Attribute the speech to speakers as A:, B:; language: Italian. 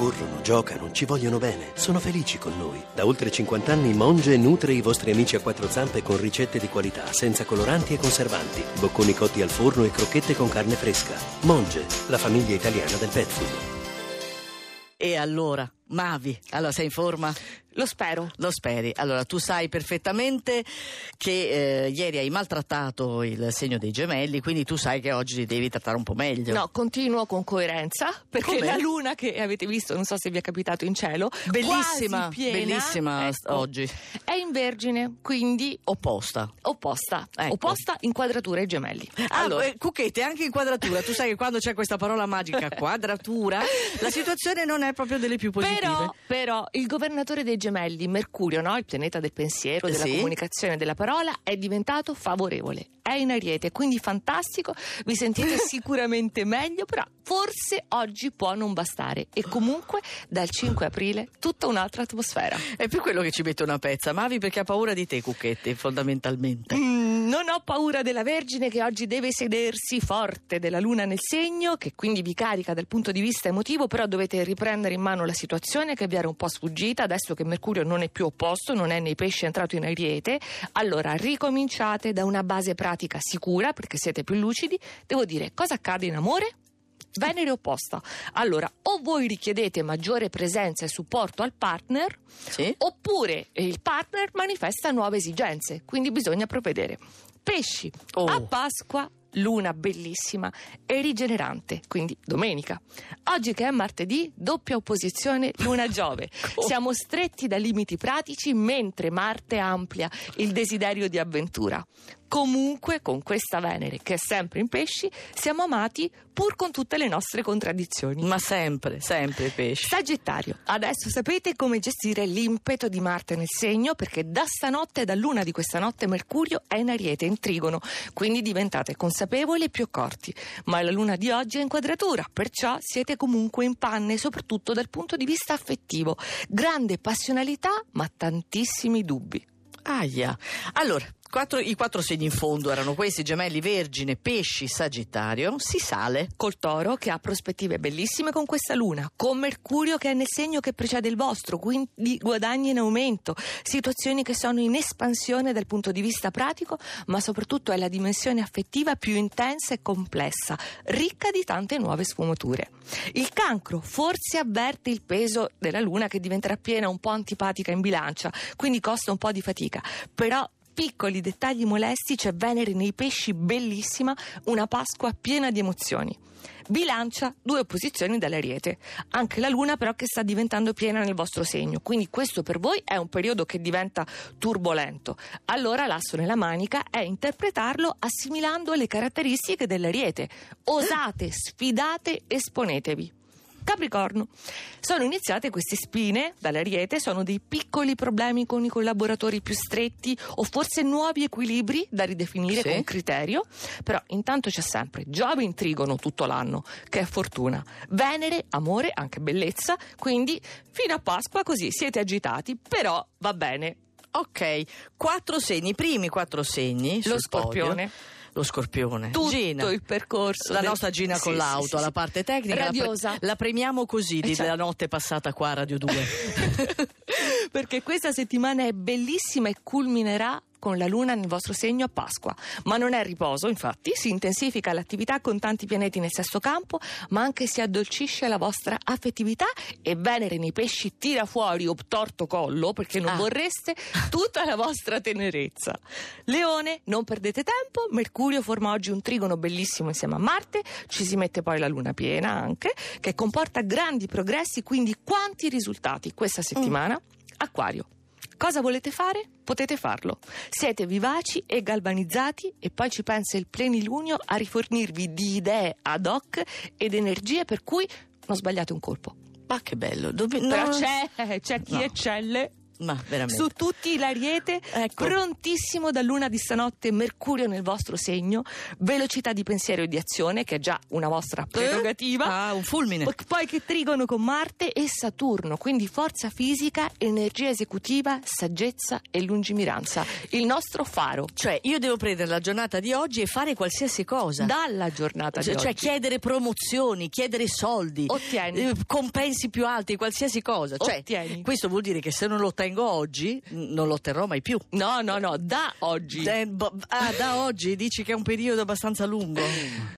A: corrono, giocano, ci vogliono bene, sono felici con noi. Da oltre 50 anni Monge nutre i vostri amici a quattro zampe con ricette di qualità, senza coloranti e conservanti, bocconi cotti al forno e crocchette con carne fresca. Monge, la famiglia italiana del pet food.
B: E allora, Mavi, allora sei in forma?
C: Lo spero.
B: Lo speri. Allora, tu sai perfettamente che eh, ieri hai maltrattato il segno dei gemelli, quindi tu sai che oggi li devi trattare un po' meglio.
C: No, continuo con coerenza, perché
B: Com'è?
C: la luna che avete visto, non so se vi è capitato in cielo,
B: Bellissima,
C: piena,
B: bellissima
C: ecco,
B: oggi.
C: È in vergine, quindi
B: Opposta.
C: opposta.
B: Ecco.
C: Opposta inquadratura ai gemelli.
B: Ah,
C: Allora,
B: eh, Cucchetti, anche inquadratura. Tu sai che quando c'è questa parola magica, quadratura, la situazione non è proprio delle più positive.
C: Però, però il governatore dei gemelli, Mercurio, no? il pianeta del pensiero, della
B: Sì.
C: comunicazione, della parola, è diventato favorevole. È in ariete, quindi fantastico, vi sentite sicuramente meglio, però forse oggi può non bastare. E comunque dal 5 aprile tutta un'altra atmosfera.
B: È più quello che ci mette una pezza. Mavi perché ha paura di te, Cucchetti, fondamentalmente.
C: Mm, non ho paura della Vergine che oggi deve sedersi forte della Luna nel segno, che quindi vi carica dal punto di vista emotivo, però dovete riprendere in mano la situazione che vi era un po' sfuggita, adesso che Mercurio non è più opposto, non è nei pesci è entrato in Ariete, allora ricominciate da una base pratica sicura, perché siete più lucidi. Devo dire, cosa accade in amore? Venere opposta. Allora, o voi richiedete maggiore presenza e supporto al partner,
B: Sì?
C: oppure il partner manifesta nuove esigenze, quindi bisogna provvedere. Pesci,
B: Oh.
C: a Pasqua, luna bellissima e rigenerante, quindi domenica. Oggi che è martedì, doppia opposizione luna-giove. Siamo stretti da limiti pratici mentre Marte amplia il desiderio di avventura. Comunque, con questa Venere che è sempre in pesci, siamo amati pur con tutte le nostre contraddizioni.
B: Ma sempre, sempre pesci.
C: Sagittario, adesso sapete come gestire l'impeto di Marte nel segno perché da stanotte, da luna di questa notte, Mercurio è in ariete, in trigono, quindi diventate consapevoli e più accorti. Ma la luna di oggi è in quadratura, perciò siete comunque in panne, soprattutto dal punto di vista affettivo. Grande passionalità, ma tantissimi dubbi.
B: Aia. Allora, quattro- i quattro segni in fondo erano questi: gemelli, vergine, pesci, sagittario. Si sale.
C: Col toro che ha prospettive bellissime con questa luna, con Mercurio che è nel segno che precede il vostro, quindi guadagni in aumento, situazioni che sono in espansione dal punto di vista pratico, ma soprattutto è la dimensione affettiva più intensa e complessa, ricca di tante nuove sfumature. Il cancro forse avverte il peso della luna che diventerà piena un po' antipatica in bilancia, quindi costa un po' di fatica, però piccoli dettagli molesti, c'è Venere nei pesci bellissima, una Pasqua piena di emozioni. Bilancia due opposizioni dall'Ariete, anche la Luna però che sta diventando piena nel vostro segno, quindi questo per voi è un periodo che diventa turbolento. Allora l'asso nella manica è interpretarlo assimilando le caratteristiche dell'Ariete. Osate, sfidate, esponetevi. Capricorno. Sono iniziate queste spine dall'Ariete, sono dei piccoli problemi con i collaboratori più stretti o forse nuovi equilibri da ridefinire
B: Sì.
C: con criterio, però intanto c'è sempre Giove in trigono tutto l'anno, che è fortuna, Venere, amore, anche bellezza, quindi fino a Pasqua così siete agitati, però va bene.
B: Ok, quattro segni, i primi quattro segni.
C: Lo
B: sul podio. Lo scorpione.
C: Tutto
B: Gina.
C: il percorso.
B: La
C: del-
B: nostra Gina
C: Sì,
B: con
C: sì,
B: l'auto,
C: sì,
B: alla parte tecnica. la pre-
C: Radiosa.
B: La, premiamo così di-
C: Eh, certo.
B: della notte passata qua a Radio 2.
C: perché questa settimana è bellissima e culminerà con la luna nel vostro segno a Pasqua. Ma non è riposo, infatti, si intensifica l'attività con tanti pianeti nel sesto campo, ma anche si addolcisce la vostra affettività e Venere nei pesci tira fuori obtorto collo perché non
B: Ah.
C: vorreste tutta la vostra tenerezza. Leone, non perdete tempo, Mercurio forma oggi un trigono bellissimo insieme a Marte, ci si mette poi la luna piena anche, che comporta grandi progressi, quindi quanti risultati questa settimana? Acquario. Cosa volete fare? Potete farlo. Siete vivaci e galvanizzati e poi ci pensa il plenilunio a rifornirvi di idee ad hoc ed energie per cui non sbagliate un colpo.
B: Ma che bello. Dove,
C: Però
B: no.
C: c'è, c'è chi
B: No.
C: eccelle
B: Ma veramente.
C: Su tutti l'ariete,
B: Ecco.
C: prontissimo da luna di stanotte, Mercurio nel vostro segno, velocità di pensiero e di azione, che è già una vostra prerogativa.
B: Ah, un fulmine.
C: Poi- Poi che trigono con Marte e Saturno, quindi forza fisica, energia esecutiva, saggezza e lungimiranza. Il nostro faro.
B: Cioè, io devo prendere la giornata di oggi e fare qualsiasi cosa.
C: Dalla giornata
B: Cioè,
C: di
B: cioè,
C: oggi.
B: chiedere promozioni, chiedere soldi,
C: Ottieni.
B: eh, compensi più alti, qualsiasi cosa. Cioè,
C: Ottieni.
B: questo vuol dire che se non lo ottengo oggi, n- non lo otterrò mai più.
C: No, no, no, da oggi.
B: Bo- ah, da oggi dici che è un periodo abbastanza lungo.